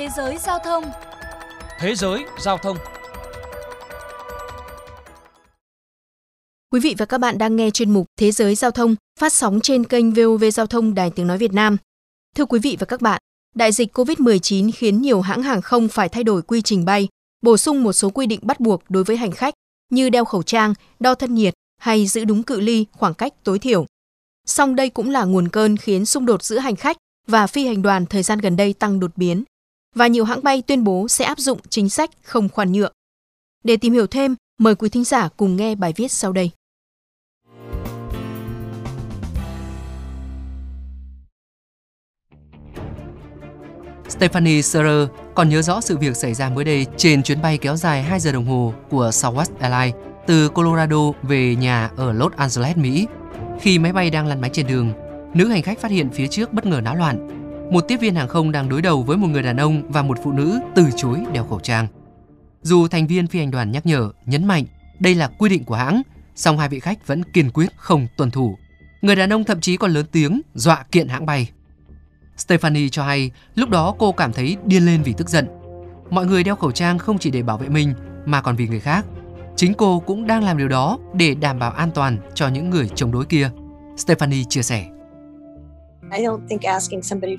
Thế giới giao thông Thế giới giao thông Quý vị và các bạn đang nghe chuyên mục Thế giới giao thông phát sóng trên kênh VOV Giao thông Đài Tiếng Nói Việt Nam. Thưa quý vị và các bạn, đại dịch COVID-19 khiến nhiều hãng hàng không phải thay đổi quy trình bay, bổ sung một số quy định bắt buộc đối với hành khách như đeo khẩu trang, đo thân nhiệt hay giữ đúng cự ly, khoảng cách tối thiểu. Song đây cũng là nguồn cơn khiến xung đột giữa hành khách và phi hành đoàn thời gian gần đây tăng đột biến. Và nhiều hãng bay tuyên bố sẽ áp dụng chính sách không khoan nhượng. Để tìm hiểu thêm, mời quý thính giả cùng nghe bài viết sau đây. Stephanie Serer còn nhớ rõ sự việc xảy ra mới đây trên chuyến bay kéo dài 2 giờ đồng hồ của Southwest Airlines từ Colorado về nhà ở Los Angeles, Mỹ. Khi máy bay đang lăn bánh trên đường, nữ hành khách phát hiện phía trước bất ngờ náo loạn. Một tiếp viên hàng không đang đối đầu với một người đàn ông và một phụ nữ từ chối đeo khẩu trang. Dù thành viên phi hành đoàn nhắc nhở, nhấn mạnh đây là quy định của hãng, song hai vị khách vẫn kiên quyết không tuân thủ. Người đàn ông thậm chí còn lớn tiếng dọa kiện hãng bay. Stephanie cho hay lúc đó cô cảm thấy điên lên vì tức giận. Mọi người đeo khẩu trang không chỉ để bảo vệ mình mà còn vì người khác. Chính cô cũng đang làm điều đó để đảm bảo an toàn cho những người chống đối kia. Stephanie chia sẻ.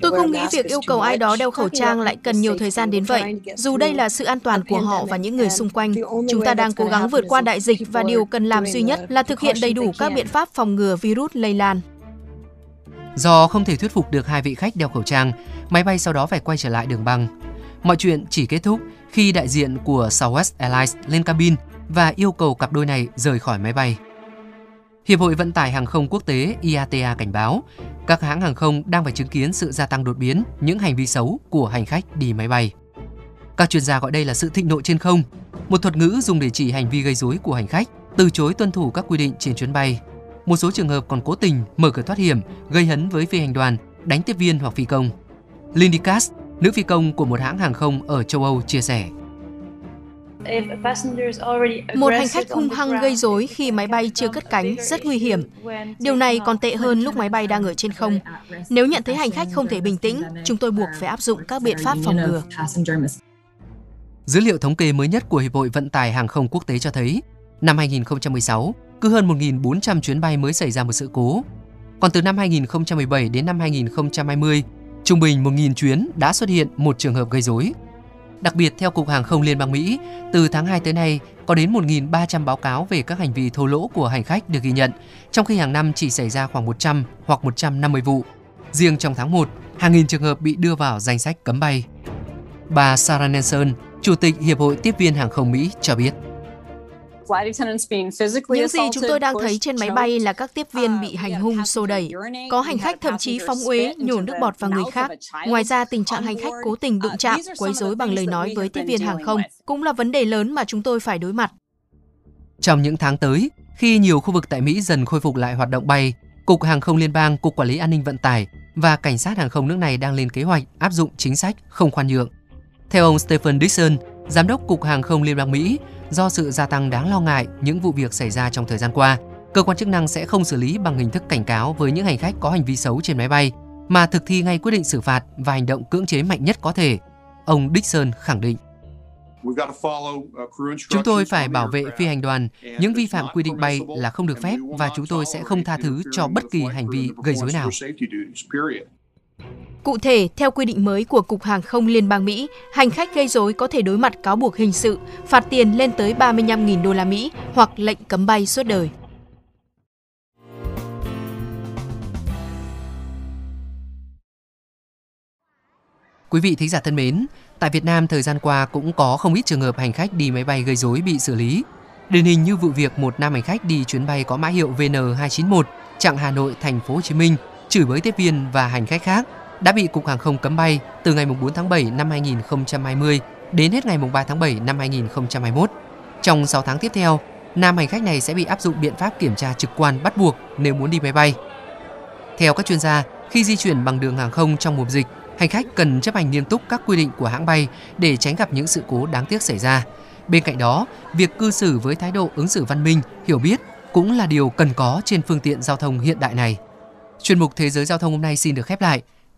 Tôi không nghĩ việc yêu cầu ai đó đeo khẩu trang lại cần nhiều thời gian đến vậy. Dù đây là sự an toàn của họ và những người xung quanh, chúng ta đang cố gắng vượt qua đại dịch và điều cần làm duy nhất là thực hiện đầy đủ các biện pháp phòng ngừa virus lây lan. Do không thể thuyết phục được hai vị khách đeo khẩu trang, máy bay sau đó phải quay trở lại đường băng. Mọi chuyện chỉ kết thúc khi đại diện của Southwest Airlines lên cabin và yêu cầu cặp đôi này rời khỏi máy bay. Hiệp hội Vận tải Hàng không Quốc tế IATA cảnh báo, các hãng hàng không đang phải chứng kiến sự gia tăng đột biến những hành vi xấu của hành khách đi máy bay. Các chuyên gia gọi đây là sự thịnh nộ trên không, một thuật ngữ dùng để chỉ hành vi gây rối của hành khách, từ chối tuân thủ các quy định trên chuyến bay. Một số trường hợp còn cố tình mở cửa thoát hiểm, gây hấn với phi hành đoàn, đánh tiếp viên hoặc phi công. Lindy Cass, nữ phi công của một hãng hàng không ở châu Âu chia sẻ. Một hành khách hung hăng gây rối khi máy bay chưa cất cánh rất nguy hiểm. Điều này còn tệ hơn lúc máy bay đang ở trên không. Nếu nhận thấy hành khách không thể bình tĩnh, chúng tôi buộc phải áp dụng các biện pháp phòng ngừa. Dữ liệu thống kê mới nhất của Hiệp hội Vận tải Hàng không Quốc tế cho thấy, năm 2016, cứ hơn 1.400 chuyến bay mới xảy ra một sự cố. Còn từ năm 2017 đến năm 2020, trung bình 1.000 chuyến đã xuất hiện một trường hợp gây rối. Đặc biệt theo Cục Hàng không Liên bang Mỹ, từ tháng 2 tới nay có đến 1.300 báo cáo về các hành vi thô lỗ của hành khách được ghi nhận, trong khi hàng năm chỉ xảy ra khoảng 100 hoặc 150 vụ. Riêng trong tháng 1, hàng nghìn trường hợp bị đưa vào danh sách cấm bay. Bà Sarah Nelson, Chủ tịch Hiệp hội Tiếp viên Hàng không Mỹ cho biết. Những gì chúng tôi đang thấy trên máy bay là các tiếp viên bị hành hung xô đẩy. Có hành khách thậm chí phóng uế, nhổ nước bọt vào người khác. Ngoài ra, tình trạng hành khách cố tình đụng chạm, quấy rối bằng lời nói với tiếp viên hàng không cũng là vấn đề lớn mà chúng tôi phải đối mặt. Trong những tháng tới, khi nhiều khu vực tại Mỹ dần khôi phục lại hoạt động bay, Cục Hàng không Liên bang, Cục Quản lý An ninh Vận tải và Cảnh sát Hàng không nước này đang lên kế hoạch áp dụng chính sách không khoan nhượng. Theo ông Stephen Dixon, Giám đốc Cục Hàng không Liên bang Mỹ, do sự gia tăng đáng lo ngại những vụ việc xảy ra trong thời gian qua, cơ quan chức năng sẽ không xử lý bằng hình thức cảnh cáo với những hành khách có hành vi xấu trên máy bay, mà thực thi ngay quyết định xử phạt và hành động cưỡng chế mạnh nhất có thể. Ông Dixon khẳng định. Chúng tôi phải bảo vệ phi hành đoàn. Những vi phạm quy định bay là không được phép và chúng tôi sẽ không tha thứ cho bất kỳ hành vi gây rối nào. Cụ thể, theo quy định mới của Cục Hàng không Liên bang Mỹ, hành khách gây rối có thể đối mặt cáo buộc hình sự, phạt tiền lên tới 35.000 đô la Mỹ hoặc lệnh cấm bay suốt đời. Quý vị thính giả thân mến, tại Việt Nam thời gian qua cũng có không ít trường hợp hành khách đi máy bay gây rối bị xử lý. Điển hình như vụ việc một nam hành khách đi chuyến bay có mã hiệu VN291 chặng Hà Nội thành phố Hồ Chí Minh chửi bới tiếp viên và hành khách khác đã bị Cục Hàng không cấm bay từ ngày 4 tháng 7 năm 2020 đến hết ngày 3 tháng 7 năm 2021. Trong 6 tháng tiếp theo, nam hành khách này sẽ bị áp dụng biện pháp kiểm tra trực quan bắt buộc nếu muốn đi máy bay. Theo các chuyên gia, khi di chuyển bằng đường hàng không trong mùa dịch, hành khách cần chấp hành nghiêm túc các quy định của hãng bay để tránh gặp những sự cố đáng tiếc xảy ra. Bên cạnh đó, việc cư xử với thái độ ứng xử văn minh, hiểu biết cũng là điều cần có trên phương tiện giao thông hiện đại này. Chuyên mục Thế giới giao thông hôm nay xin được khép lại.